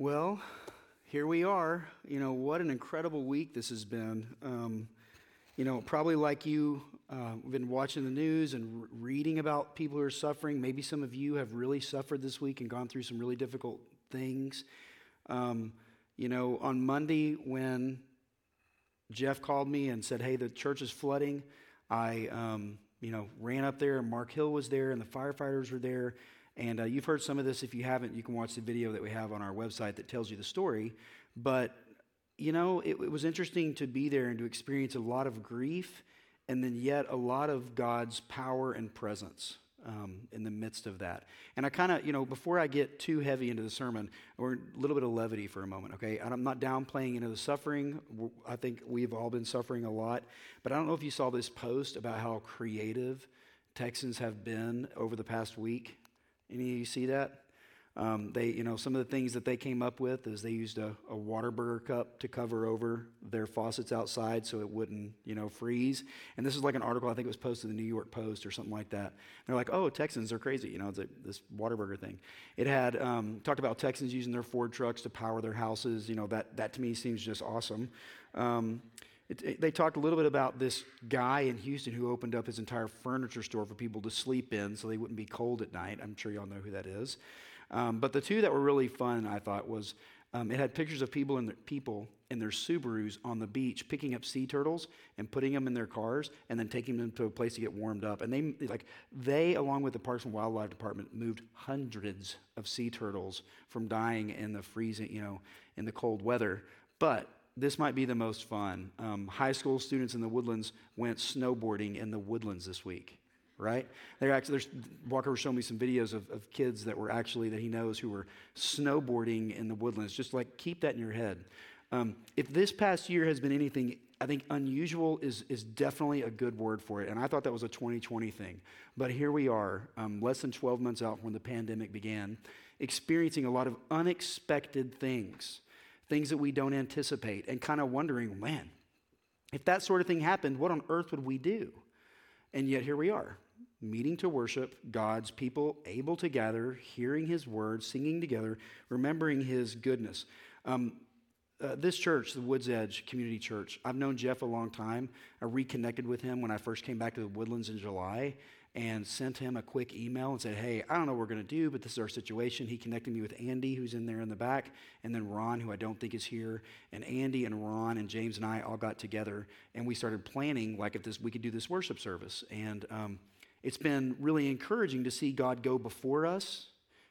Well, here we are. You know, what an incredible week this has been. Um, you know, probably like you, uh, we've been watching the news and r- reading about people who are suffering. Maybe some of you have really suffered this week and gone through some really difficult things. Um, you know, on Monday, when Jeff called me and said, Hey, the church is flooding, I, um, you know, ran up there, and Mark Hill was there, and the firefighters were there. And uh, you've heard some of this. If you haven't, you can watch the video that we have on our website that tells you the story. But, you know, it, it was interesting to be there and to experience a lot of grief and then yet a lot of God's power and presence um, in the midst of that. And I kind of, you know, before I get too heavy into the sermon, or a little bit of levity for a moment, okay? And I'm not downplaying into the suffering. I think we've all been suffering a lot. But I don't know if you saw this post about how creative Texans have been over the past week. Any of you see that? Um, they, you know, some of the things that they came up with is they used a, a Whataburger cup to cover over their faucets outside so it wouldn't, you know, freeze. And this is like an article I think it was posted in the New York Post or something like that. And they're like, oh, Texans are crazy, you know, it's a, this Whataburger thing. It had um, talked about Texans using their Ford trucks to power their houses. You know, that that to me seems just awesome. Um, it, it, they talked a little bit about this guy in Houston who opened up his entire furniture store for people to sleep in so they wouldn't be cold at night. I'm sure y'all know who that is. Um, but the two that were really fun, I thought, was um, it had pictures of people in their, people in their Subarus on the beach picking up sea turtles and putting them in their cars and then taking them to a place to get warmed up. And they like they, along with the Parks and Wildlife Department, moved hundreds of sea turtles from dying in the freezing, you know, in the cold weather. But this might be the most fun. Um, high school students in the woodlands went snowboarding in the woodlands this week right? They're actually, Walker was showing me some videos of, of kids that were actually, that he knows, who were snowboarding in the woodlands. Just like keep that in your head. Um, if this past year has been anything, I think unusual is, is definitely a good word for it. And I thought that was a 2020 thing. But here we are, um, less than 12 months out from when the pandemic began, experiencing a lot of unexpected things, things that we don't anticipate, and kind of wondering, man, if that sort of thing happened, what on earth would we do? And yet here we are meeting to worship, God's people able to gather, hearing his word, singing together, remembering his goodness. Um, uh, this church, the Woods Edge Community Church, I've known Jeff a long time. I reconnected with him when I first came back to the Woodlands in July and sent him a quick email and said, Hey, I don't know what we're going to do, but this is our situation. He connected me with Andy, who's in there in the back, and then Ron, who I don't think is here. And Andy and Ron and James and I all got together and we started planning like if this we could do this worship service. And um, it's been really encouraging to see God go before us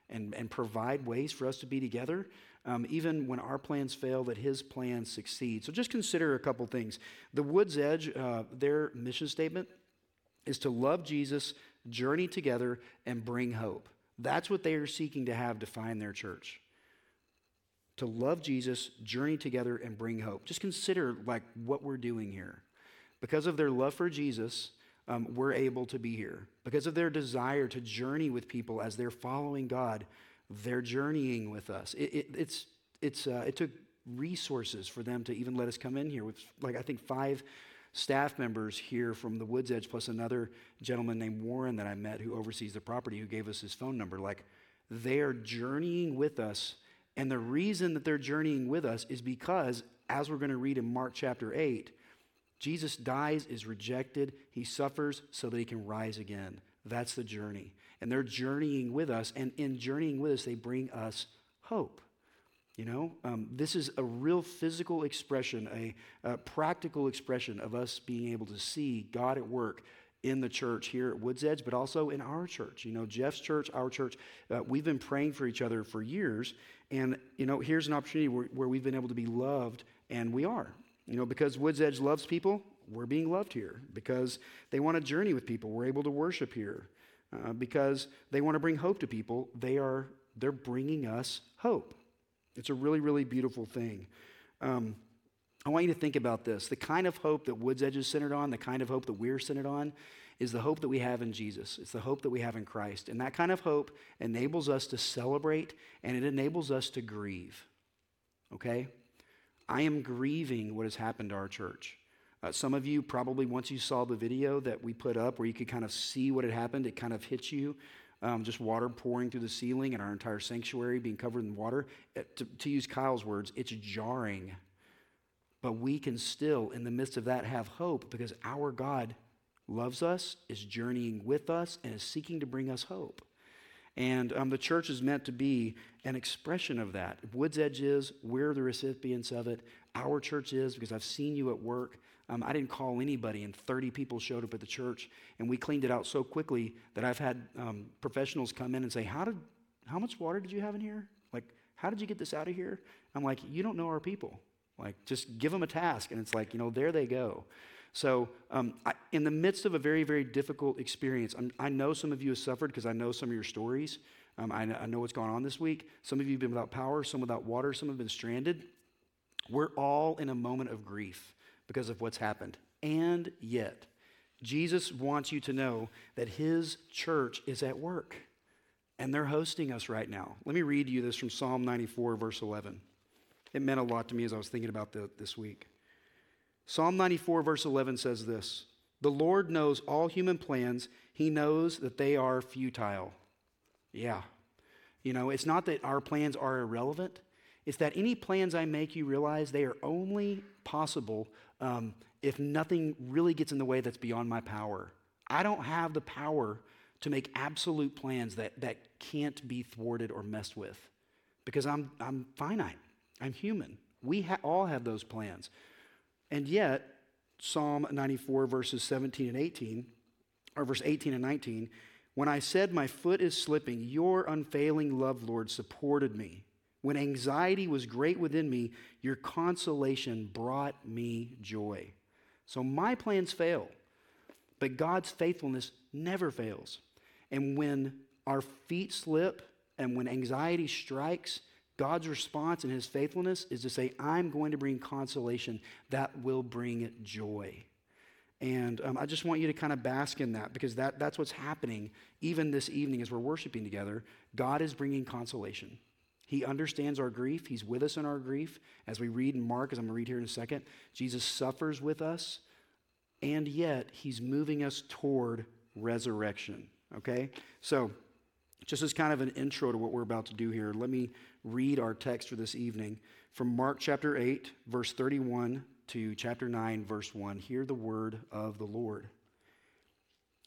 and, and provide ways for us to be together. Um, even when our plans fail, that his plans succeed. So just consider a couple things. The Woods Edge, uh, their mission statement is to love Jesus, journey together, and bring hope. That's what they are seeking to have define their church. To love Jesus, journey together, and bring hope. Just consider like what we're doing here. Because of their love for Jesus, um, we're able to be here. Because of their desire to journey with people as they're following God, they're journeying with us. It, it, it's, it's, uh, it took resources for them to even let us come in here with, like, I think five staff members here from the Woods Edge, plus another gentleman named Warren that I met who oversees the property, who gave us his phone number. Like, they're journeying with us. And the reason that they're journeying with us is because, as we're going to read in Mark chapter 8, Jesus dies, is rejected, he suffers so that he can rise again. That's the journey. And they're journeying with us, and in journeying with us, they bring us hope. You know, um, this is a real physical expression, a, a, practical expression of us being able to see God at work in the church here at Woods Edge, but also in our church. You know, Jeff's church, our church, uh, we've been praying for each other for years. And, you know, here's an opportunity where, where we've been able to be loved, and we are. You know, because Woods Edge loves people, we're being loved here. Because they want to journey with people, we're able to worship here. Uh, because they want to bring hope to people, they are they're bringing us hope. It's a really, really beautiful thing. Um, I want you to think about this. The kind of hope that Woods Edge is centered on, the kind of hope that we're centered on, is the hope that we have in Jesus. It's the hope that we have in Christ. And that kind of hope enables us to celebrate and it enables us to grieve. Okay? I am grieving what has happened to our church. Uh, some of you probably, once you saw the video that we put up where you could kind of see what had happened, it kind of hit you. Um, just water pouring through the ceiling and our entire sanctuary being covered in water. Uh, to, to use Kyle's words, it's jarring. But we can still, in the midst of that, have hope because our God loves us, is journeying with us, and is seeking to bring us hope. And um, the church is meant to be an expression of that. Woods Edge is, we're the recipients of it. Our church is, because I've seen you at work. Um, I didn't call anybody, and 30 people showed up at the church, and we cleaned it out so quickly that I've had um, professionals come in and say, how, did, how much water did you have in here? Like, how did you get this out of here? I'm like, you don't know our people. Like, just give them a task, and it's like, you know, there they go. So, um, I, in the midst of a very, very difficult experience, I'm, i know some of you have suffered because I know some of your stories. Um, I, I, know what's going on this week. Some of you have been without power, some without water, some have been stranded. We're all in a moment of grief because of what's happened. And yet, Jesus wants you to know that his church is at work and they're hosting us right now. Let me read you this from Psalm 94, verse 11. It meant a lot to me as I was thinking about the, this week. Psalm 94, verse 11 says this The Lord knows all human plans, He knows that they are futile. Yeah. You know, it's not that our plans are irrelevant, it's that any plans I make, you realize they are only possible um, if nothing really gets in the way that's beyond my power. I don't have the power to make absolute plans that, that can't be thwarted or messed with because I'm, I'm finite, I'm human. We ha- all have those plans. And yet, Psalm 94, verses 17 and 18, or verse 18 and 19, when I said, My foot is slipping, your unfailing love, Lord, supported me. When anxiety was great within me, your consolation brought me joy. So my plans fail, but God's faithfulness never fails. And when our feet slip and when anxiety strikes, God's response and his faithfulness is to say, I'm going to bring consolation that will bring joy. And um, I just want you to kind of bask in that because that, that's what's happening even this evening as we're worshiping together. God is bringing consolation. He understands our grief. He's with us in our grief. As we read in Mark, as I'm going to read here in a second, Jesus suffers with us, and yet he's moving us toward resurrection. Okay? So, just as kind of an intro to what we're about to do here, let me read our text for this evening from Mark chapter 8, verse 31 to chapter 9, verse 1. Hear the word of the Lord.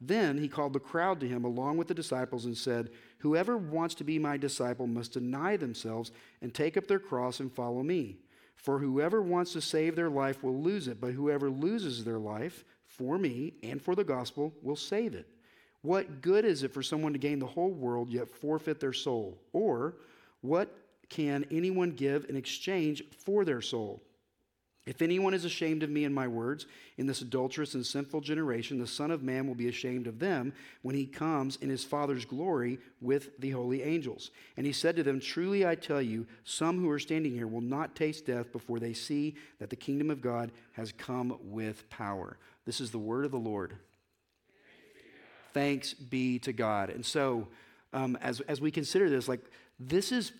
Then he called the crowd to him along with the disciples and said, Whoever wants to be my disciple must deny themselves and take up their cross and follow me. For whoever wants to save their life will lose it, but whoever loses their life for me and for the gospel will save it. What good is it for someone to gain the whole world yet forfeit their soul? Or what can anyone give in exchange for their soul? If anyone is ashamed of me and my words in this adulterous and sinful generation, the Son of Man will be ashamed of them when he comes in his Father's glory with the holy angels. And he said to them, Truly I tell you, some who are standing here will not taste death before they see that the kingdom of God has come with power. This is the word of the Lord. Thanks be to God. And so, um, as, as we consider this, like this is,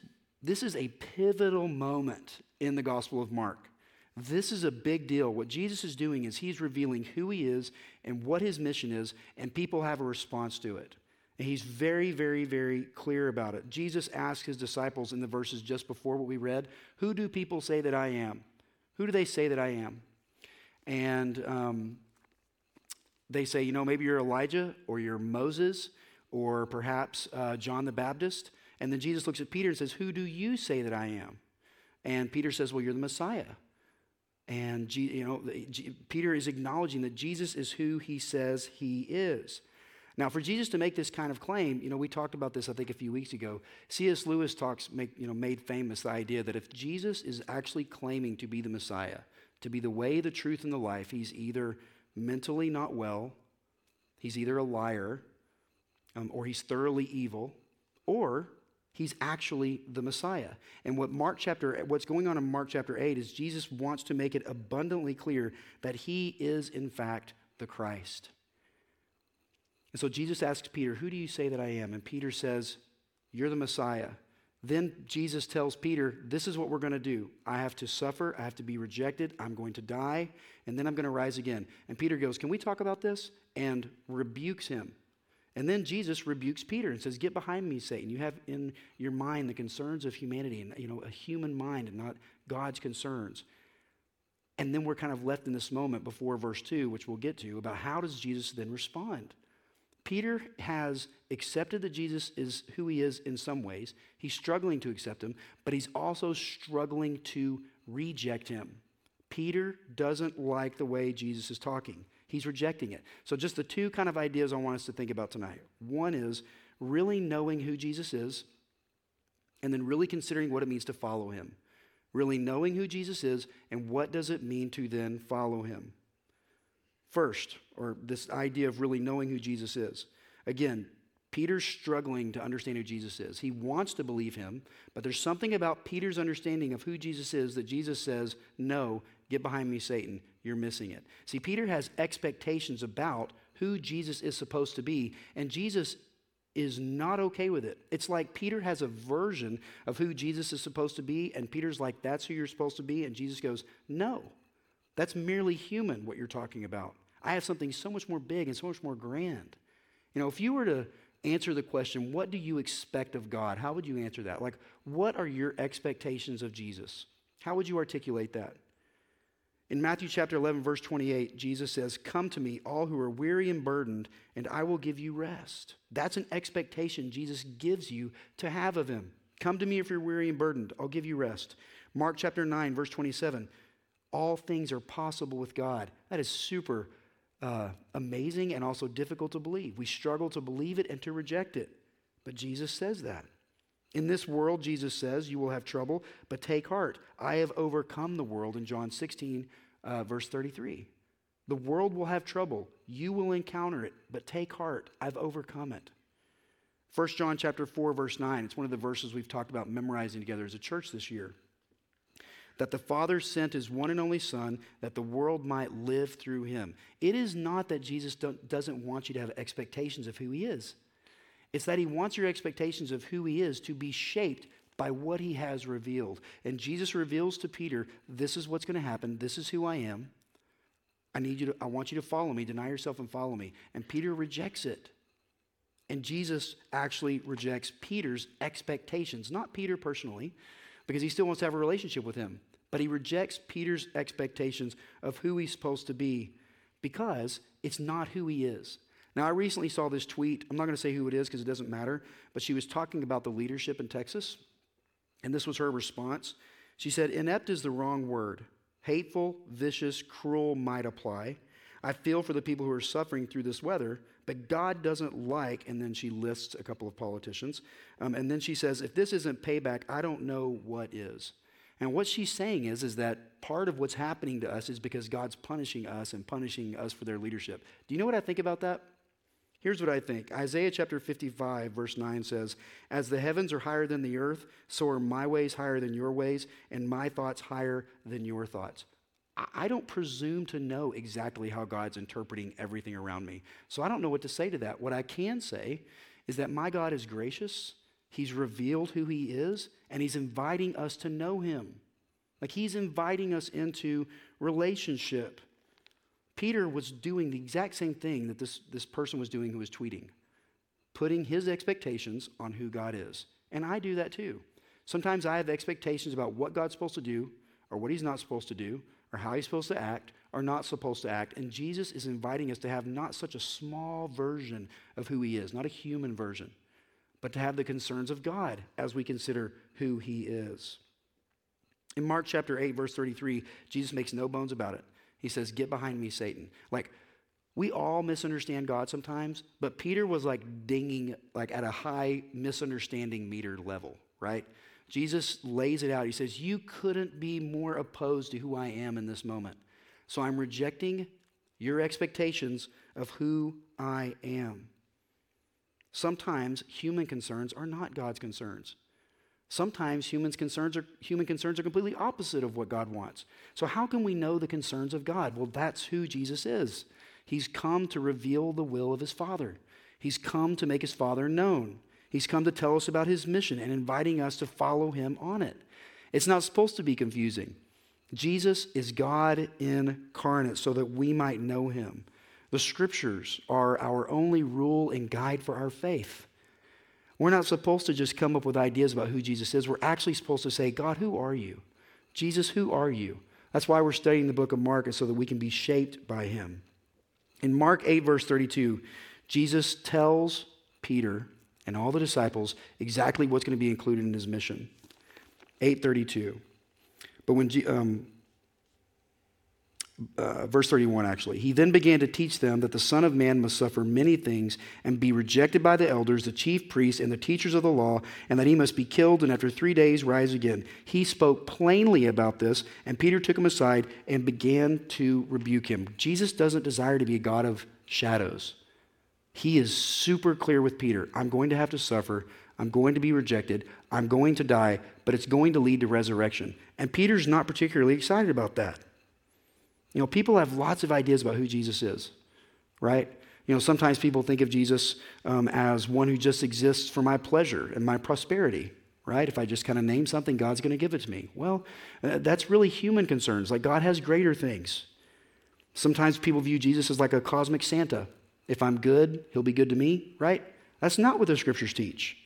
this is a pivotal moment in the Gospel of Mark. This is a big deal. What Jesus is doing is he's revealing who he is and what his mission is, and people have a response to it. And he's very, very, very clear about it. Jesus asked his disciples in the verses just before what we read, Who do people say that I am? Who do they say that I am? And um, they say, you know, maybe you're Elijah or you're Moses or perhaps uh, John the Baptist. And then Jesus looks at Peter and says, Who do you say that I am? And Peter says, Well, you're the Messiah. And you know, Peter is acknowledging that Jesus is who he says he is. Now, for Jesus to make this kind of claim, you know, we talked about this, I think, a few weeks ago. C.S. Lewis talks, make, you know, made famous the idea that if Jesus is actually claiming to be the Messiah, to be the way, the truth, and the life, he's either mentally not well, he's either a liar, um, or he's thoroughly evil, or He's actually the Messiah. And what Mark chapter what's going on in Mark chapter 8 is Jesus wants to make it abundantly clear that he is in fact the Christ. And so Jesus asks Peter, "Who do you say that I am?" And Peter says, "You're the Messiah." Then Jesus tells Peter, This is what we're going to do. I have to suffer. I have to be rejected. I'm going to die. And then I'm going to rise again. And Peter goes, Can we talk about this? And rebukes him. And then Jesus rebukes Peter and says, Get behind me, Satan. You have in your mind the concerns of humanity and you know, a human mind and not God's concerns. And then we're kind of left in this moment before verse 2, which we'll get to, about how does Jesus then respond? Peter has accepted that Jesus is who he is in some ways. He's struggling to accept him, but he's also struggling to reject him. Peter doesn't like the way Jesus is talking, he's rejecting it. So, just the two kind of ideas I want us to think about tonight. One is really knowing who Jesus is, and then really considering what it means to follow him. Really knowing who Jesus is, and what does it mean to then follow him first, or this idea of really knowing who Jesus is. Again, Peter's struggling to understand who Jesus is. He wants to believe him, but there's something about Peter's understanding of who Jesus is that Jesus says, No, get behind me, Satan. You're missing it. See, Peter has expectations about who Jesus is supposed to be, and Jesus is not okay with it. It's like Peter has a version of who Jesus is supposed to be, and Peter's like, That's who you're supposed to be. And Jesus goes, No, that's merely human, what you're talking about. I have something so much more big and so much more grand. You know, if you were to answer the question, what do you expect of God? How would you answer that? Like, what are your expectations of Jesus? How would you articulate that? In Matthew chapter 11, verse 28, Jesus says, Come to me, all who are weary and burdened, and I will give you rest. That's an expectation Jesus gives you to have of him. Come to me if you're weary and burdened, I'll give you rest. Mark chapter 9, verse 27, all things are possible with God. That is super uh, amazing and also difficult to believe. We struggle to believe it and to reject it. But Jesus says that. In this world, Jesus says, you will have trouble, but take heart. I have overcome the world in John 16, uh, verse 33. The world will have trouble. You will encounter it, but take heart. I've overcome it. 1 John chapter 4, verse 9. It's one of the verses we've talked about memorizing together as a church this year that the Father sent his one and only Son that the world might live through him. It is not that Jesus doesn't want you to have expectations of who he is, it's that he wants your expectations of who he is to be shaped by what he has revealed. And Jesus reveals to Peter, this is what's going to happen, this is who I am. I need you to I want you to follow me, deny yourself and follow me. And Peter rejects it. And Jesus actually rejects Peter's expectations, not Peter personally, because he still wants to have a relationship with him. But he rejects Peter's expectations of who he's supposed to be because it's not who he is. Now, I recently saw this tweet. I'm not going to say who it is because it doesn't matter, but she was talking about the leadership in Texas. And this was her response. She said, Inept is the wrong word. Hateful, vicious, cruel might apply. I feel for the people who are suffering through this weather, but God doesn't like, and then she lists a couple of politicians. Um, and then she says, if this isn't payback, I don't know what is. And what she's saying is, is that part of what's happening to us is because God's punishing us and punishing us for their leadership. Do you know what I think about that? Here's what I think Isaiah chapter 55, verse 9 says, As the heavens are higher than the earth, so are my ways higher than your ways, and my thoughts higher than your thoughts. I don't presume to know exactly how God's interpreting everything around me. So I don't know what to say to that. What I can say is that my God is gracious, He's revealed who He is, and He's inviting us to know Him. Like He's inviting us into relationship. Peter was doing the exact same thing that this, this person was doing who was tweeting, putting his expectations on who God is. And I do that too. Sometimes I have expectations about what God's supposed to do or what He's not supposed to do or how he's supposed to act or not supposed to act. And Jesus is inviting us to have not such a small version of who he is, not a human version, but to have the concerns of God as we consider who he is. In Mark chapter 8, verse 33, Jesus makes no bones about it. He says, Get behind me, Satan. Like, we all misunderstand God sometimes, but Peter was like dinging, like at a high misunderstanding meter level, right? Jesus lays it out. He says, You couldn't be more opposed to who I am in this moment. So I'm rejecting your expectations of who I am. Sometimes human concerns are not God's concerns. Sometimes humans concerns are, human concerns are completely opposite of what God wants. So, how can we know the concerns of God? Well, that's who Jesus is. He's come to reveal the will of his Father, He's come to make his Father known. He's come to tell us about his mission and inviting us to follow him on it. It's not supposed to be confusing. Jesus is God incarnate so that we might know him. The scriptures are our only rule and guide for our faith. We're not supposed to just come up with ideas about who Jesus is. We're actually supposed to say, God, who are you? Jesus, who are you? That's why we're studying the book of Mark, so that we can be shaped by him. In Mark 8, verse 32, Jesus tells Peter and all the disciples exactly what's going to be included in his mission. 832. But when, um, uh, verse 31 actually, he then began to teach them that the Son of Man must suffer many things and be rejected by the elders, the chief priests, and the teachers of the law, and that he must be killed and after three days rise again. He spoke plainly about this, and Peter took him aside and began to rebuke him. Jesus doesn't desire to be a God of shadows. He is super clear with Peter I'm going to have to suffer. I'm going to be rejected. I'm going to die, but it's going to lead to resurrection. And Peter's not particularly excited about that. You know, people have lots of ideas about who Jesus is, right? You know, sometimes people think of Jesus um, as one who just exists for my pleasure and my prosperity, right? If I just kind of name something, God's going to give it to me. Well, uh, that's really human concerns. Like, God has greater things. Sometimes people view Jesus as like a cosmic Santa. If I'm good, he'll be good to me, right? That's not what the scriptures teach.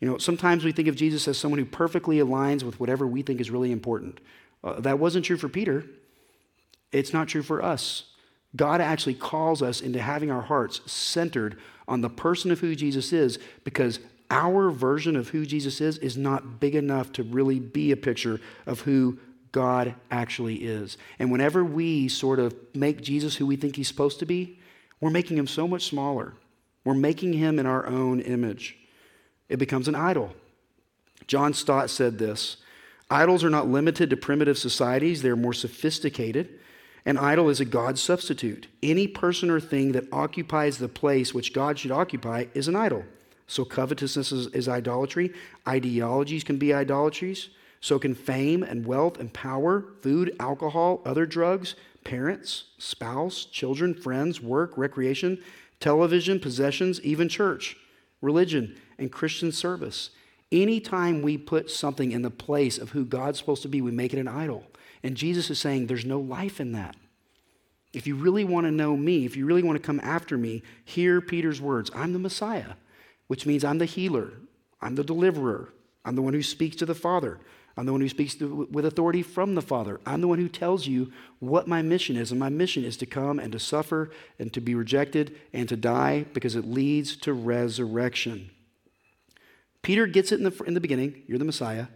You know, sometimes we think of Jesus as someone who perfectly aligns with whatever we think is really important. Uh, that wasn't true for Peter. It's not true for us. God actually calls us into having our hearts centered on the person of who Jesus is because our version of who Jesus is is not big enough to really be a picture of who God actually is. And whenever we sort of make Jesus who we think he's supposed to be, we're making him so much smaller. We're making him in our own image. It becomes an idol. John Stott said this Idols are not limited to primitive societies, they're more sophisticated. An idol is a God substitute. Any person or thing that occupies the place which God should occupy is an idol. So, covetousness is, is idolatry. Ideologies can be idolatries. So can fame and wealth and power, food, alcohol, other drugs, parents, spouse, children, friends, work, recreation, television, possessions, even church, religion, and Christian service. Anytime we put something in the place of who God's supposed to be, we make it an idol. And Jesus is saying there's no life in that. If you really want to know me, if you really want to come after me, hear Peter's words I'm the Messiah, which means I'm the healer, I'm the deliverer, I'm the one who speaks to the Father. I'm the one who speaks with authority from the Father. I'm the one who tells you what my mission is. And my mission is to come and to suffer and to be rejected and to die because it leads to resurrection. Peter gets it in the, in the beginning you're the Messiah.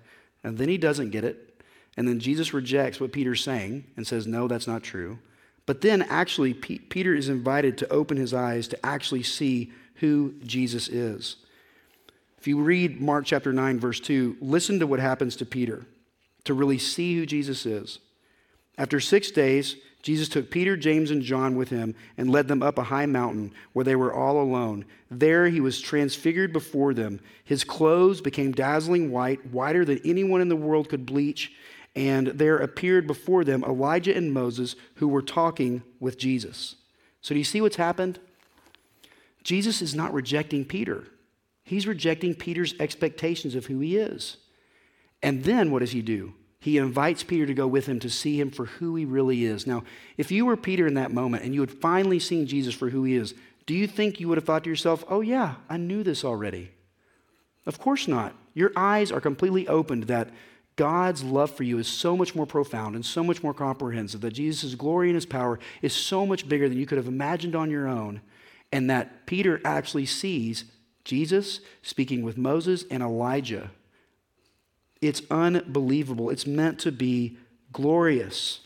And then he doesn't get it. And then Jesus rejects what Peter's saying and says, no, that's not true. But then actually, P- Peter is invited to open his eyes to actually see who Jesus is. If you read Mark chapter 9, verse 2, listen to what happens to Peter to really see who Jesus is. After six days, Jesus took Peter, James, and John with him and led them up a high mountain where they were all alone. There he was transfigured before them. His clothes became dazzling white, whiter than anyone in the world could bleach. And there appeared before them Elijah and Moses who were talking with Jesus. So, do you see what's happened? Jesus is not rejecting Peter. He's rejecting Peter's expectations of who he is. And then what does he do? He invites Peter to go with him to see him for who he really is. Now, if you were Peter in that moment and you had finally seen Jesus for who he is, do you think you would have thought to yourself, oh, yeah, I knew this already? Of course not. Your eyes are completely opened that God's love for you is so much more profound and so much more comprehensive, that Jesus' glory and his power is so much bigger than you could have imagined on your own, and that Peter actually sees Jesus speaking with Moses and Elijah. It's unbelievable. It's meant to be glorious.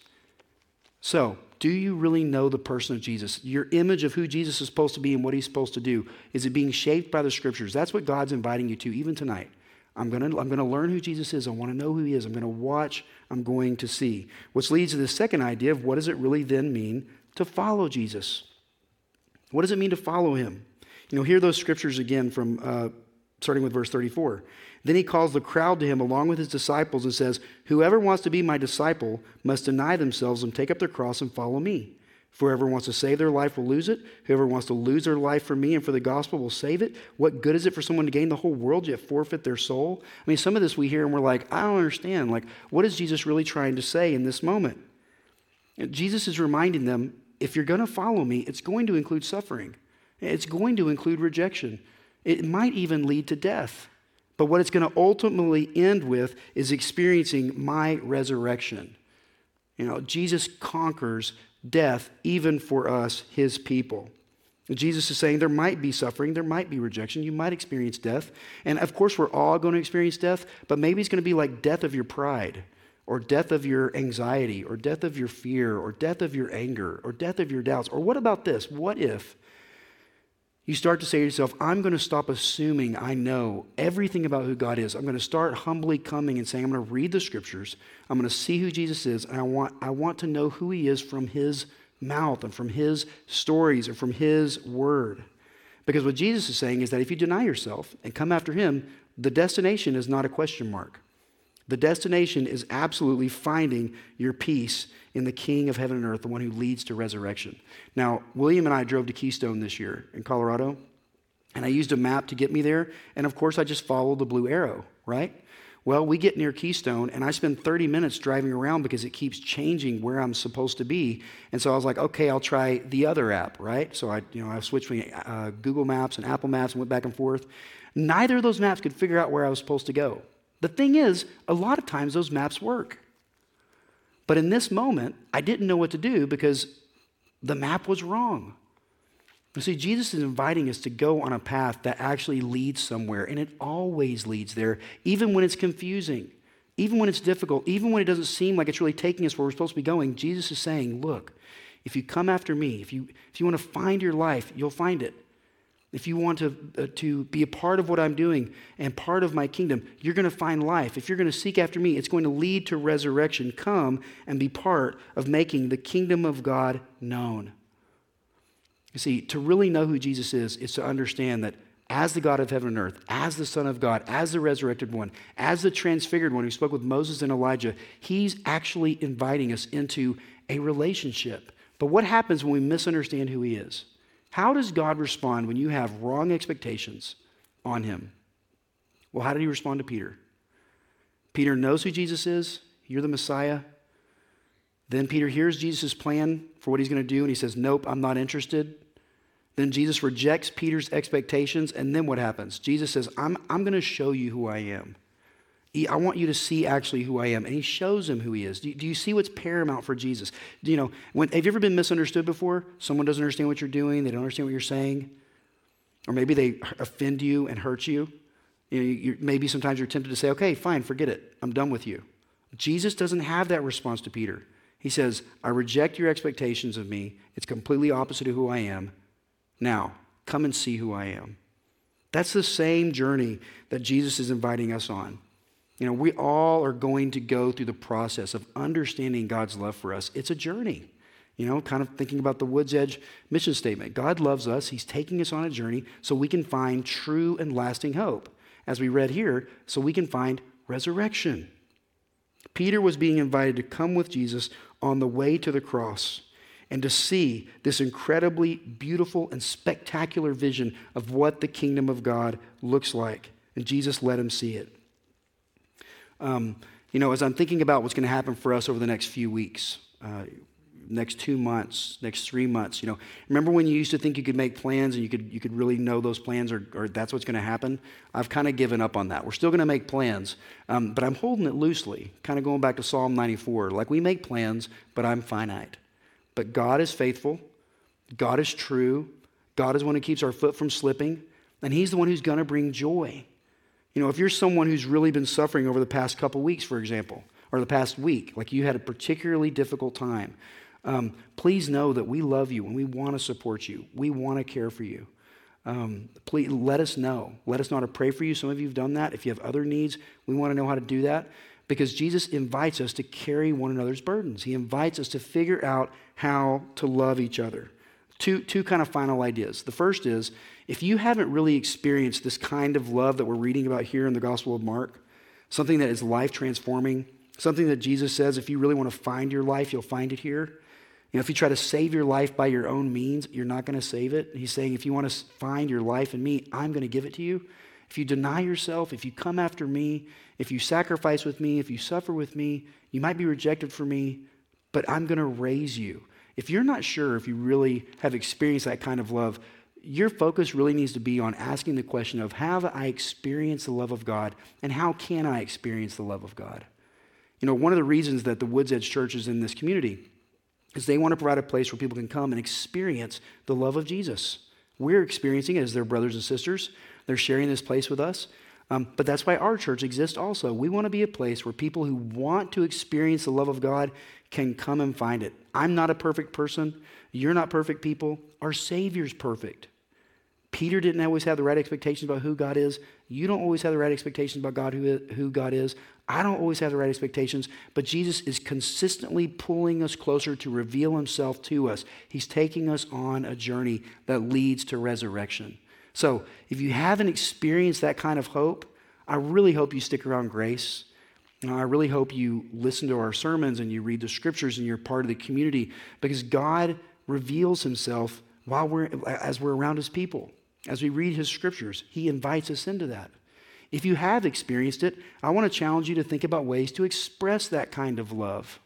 So, do you really know the person of Jesus? Your image of who Jesus is supposed to be and what he's supposed to do, is it being shaped by the scriptures? That's what God's inviting you to, even tonight. I'm going to I'm going to learn who Jesus is. I want to know who he is. I'm going to watch. I'm going to see. Which leads to the second idea of what does it really then mean to follow Jesus? What does it mean to follow him? You know, hear those scriptures again from uh, starting with verse 34. Then he calls the crowd to him along with his disciples and says, Whoever wants to be my disciple must deny themselves and take up their cross and follow me. Whoever wants to save their life will lose it. Whoever wants to lose their life for me and for the gospel will save it. What good is it for someone to gain the whole world yet forfeit their soul? I mean, some of this we hear and we're like, I don't understand. Like, what is Jesus really trying to say in this moment? Jesus is reminding them if you're going to follow me, it's going to include suffering, it's going to include rejection. It might even lead to death. But what it's going to ultimately end with is experiencing my resurrection. You know, Jesus conquers death even for us, his people. Jesus is saying there might be suffering, there might be rejection, you might experience death. And of course, we're all going to experience death, but maybe it's going to be like death of your pride, or death of your anxiety, or death of your fear, or death of your anger, or death of your doubts. Or what about this? What if you start to say to yourself, I'm going to stop assuming I know everything about who God is. I'm going to start humbly coming and saying, I'm going to read the scriptures. I'm going to see who Jesus is. And I want, I want to know who he is from his mouth and from his stories and from his word. Because what Jesus is saying is that if you deny yourself and come after him, the destination is not a question mark. The destination is absolutely finding your peace in the King of heaven and earth, the one who leads to resurrection. Now, William and I drove to Keystone this year in Colorado, and I used a map to get me there. And of course, I just followed the blue arrow, right? Well, we get near Keystone, and I spend 30 minutes driving around because it keeps changing where I'm supposed to be. And so I was like, okay, I'll try the other app, right? So I, you know, I switched between uh, Google Maps and Apple Maps and went back and forth. Neither of those maps could figure out where I was supposed to go. The thing is, a lot of times those maps work. But in this moment, I didn't know what to do because the map was wrong. You see, Jesus is inviting us to go on a path that actually leads somewhere, and it always leads there, even when it's confusing, even when it's difficult, even when it doesn't seem like it's really taking us where we're supposed to be going. Jesus is saying, Look, if you come after me, if you, if you want to find your life, you'll find it. If you want to, uh, to be a part of what I'm doing and part of my kingdom, you're going to find life. If you're going to seek after me, it's going to lead to resurrection. Come and be part of making the kingdom of God known. You see, to really know who Jesus is, is to understand that as the God of heaven and earth, as the Son of God, as the resurrected one, as the transfigured one who spoke with Moses and Elijah, he's actually inviting us into a relationship. But what happens when we misunderstand who he is? How does God respond when you have wrong expectations on him? Well, how did he respond to Peter? Peter knows who Jesus is. You're the Messiah. Then Peter hears Jesus' plan for what he's going to do, and he says, Nope, I'm not interested. Then Jesus rejects Peter's expectations, and then what happens? Jesus says, I'm, I'm going to show you who I am. I want you to see actually who I am. And he shows him who he is. Do, do you see what's paramount for Jesus? Do you know, when, have you ever been misunderstood before? Someone doesn't understand what you're doing, they don't understand what you're saying. Or maybe they offend you and hurt you. you, know, you maybe sometimes you're tempted to say, okay, fine, forget it. I'm done with you. Jesus doesn't have that response to Peter. He says, I reject your expectations of me. It's completely opposite of who I am. Now, come and see who I am. That's the same journey that Jesus is inviting us on. You know, we all are going to go through the process of understanding God's love for us. It's a journey. You know, kind of thinking about the Woods Edge mission statement. God loves us. He's taking us on a journey so we can find true and lasting hope. As we read here, so we can find resurrection. Peter was being invited to come with Jesus on the way to the cross and to see this incredibly beautiful and spectacular vision of what the kingdom of God looks like. And Jesus let him see it. Um, you know, as I'm thinking about what's going to happen for us over the next few weeks, uh, next two months, next three months, you know, remember when you used to think you could make plans and you could, you could really know those plans or, or that's what's going to happen? I've kind of given up on that. We're still going to make plans, um, but I'm holding it loosely, kind of going back to Psalm 94. Like we make plans, but I'm finite. But God is faithful, God is true, God is one who keeps our foot from slipping, and He's the one who's going to bring joy. You know, if you're someone who's really been suffering over the past couple weeks, for example, or the past week, like you had a particularly difficult time, um, please know that we love you and we want to support you. We want to care for you. Um, please let us know. Let us know how to pray for you. Some of you have done that. If you have other needs, we want to know how to do that because Jesus invites us to carry one another's burdens. He invites us to figure out how to love each other. Two, two kind of final ideas. The first is if you haven't really experienced this kind of love that we're reading about here in the Gospel of Mark, something that is life transforming, something that Jesus says if you really want to find your life, you'll find it here. You know, if you try to save your life by your own means, you're not going to save it. He's saying, if you want to find your life in me, I'm going to give it to you. If you deny yourself, if you come after me, if you sacrifice with me, if you suffer with me, you might be rejected for me, but I'm going to raise you. If you're not sure if you really have experienced that kind of love, your focus really needs to be on asking the question of have I experienced the love of God and how can I experience the love of God? You know, one of the reasons that the Woods Edge Church is in this community is they want to provide a place where people can come and experience the love of Jesus. We're experiencing it as their brothers and sisters. They're sharing this place with us. Um, but that's why our church exists also. We want to be a place where people who want to experience the love of God can come and find it. I'm not a perfect person. You're not perfect people. Our Savior's perfect. Peter didn't always have the right expectations about who God is. You don't always have the right expectations about God who, who God is. I don't always have the right expectations, but Jesus is consistently pulling us closer to reveal himself to us. He's taking us on a journey that leads to resurrection. So, if you haven't experienced that kind of hope, I really hope you stick around grace. I really hope you listen to our sermons and you read the scriptures and you're part of the community because God reveals himself while we're as we're around his people. As we read his scriptures, he invites us into that. If you have experienced it, I want to challenge you to think about ways to express that kind of love.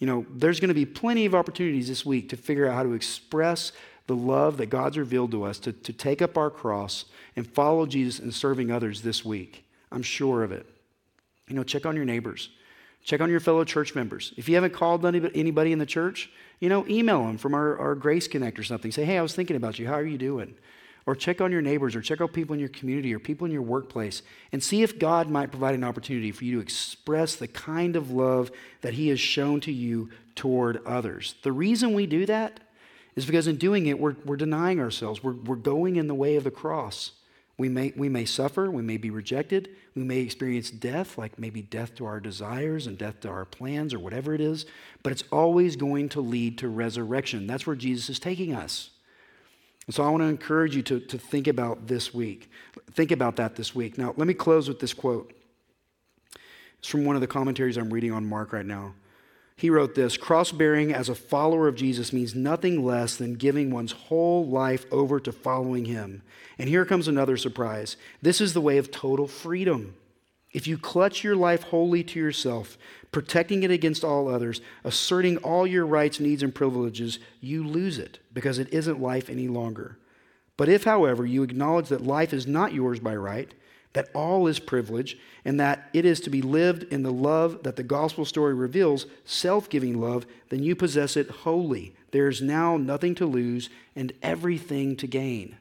You know, there's going to be plenty of opportunities this week to figure out how to express the love that God's revealed to us, to, to take up our cross and follow Jesus in serving others this week. I'm sure of it. You know, check on your neighbors, check on your fellow church members. If you haven't called anybody in the church, you know, email them from our, our Grace Connect or something. Say, hey, I was thinking about you. How are you doing? or check on your neighbors or check out people in your community or people in your workplace and see if God might provide an opportunity for you to express the kind of love that He has shown to you toward others. The reason we do that is because in doing it, we're, we're denying ourselves, we're, we're going in the way of the cross. We may, we may suffer, we may be rejected, we may experience death, like maybe death to our desires and death to our plans or whatever it is, but it's always going to lead to resurrection. That's where Jesus is taking us. And so I want to encourage you to, to think about this week. Think about that this week. Now, let me close with this quote. It's from one of the commentaries I'm reading on Mark right now. He wrote this Cross bearing as a follower of Jesus means nothing less than giving one's whole life over to following him. And here comes another surprise this is the way of total freedom. If you clutch your life wholly to yourself, protecting it against all others, asserting all your rights, needs, and privileges, you lose it because it isn't life any longer. But if, however, you acknowledge that life is not yours by right, that all is privilege, and that it is to be lived in the love that the gospel story reveals, self giving love, then you possess it wholly. There is now nothing to lose and everything to gain.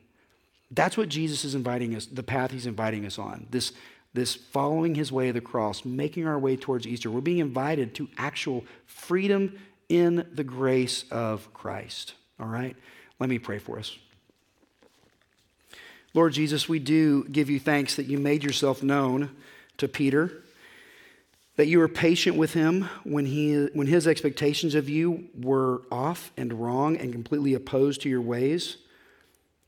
That's what Jesus is inviting us, the path he's inviting us on. This this following his way of the cross, making our way towards Easter. We're being invited to actual freedom in the grace of Christ. All right? Let me pray for us. Lord Jesus, we do give you thanks that you made yourself known to Peter, that you were patient with him when, he, when his expectations of you were off and wrong and completely opposed to your ways.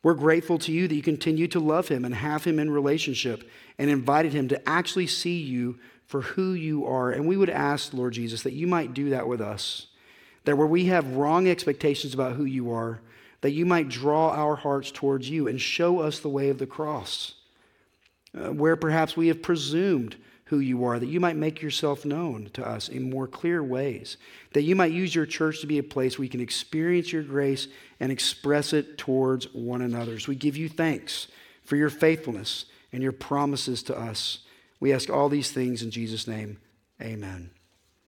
We're grateful to you that you continue to love him and have him in relationship and invited him to actually see you for who you are. And we would ask, Lord Jesus, that you might do that with us. That where we have wrong expectations about who you are, that you might draw our hearts towards you and show us the way of the cross. Uh, where perhaps we have presumed who you are, that you might make yourself known to us in more clear ways, that you might use your church to be a place where we can experience your grace and express it towards one another. So we give you thanks for your faithfulness and your promises to us. We ask all these things in Jesus' name. Amen.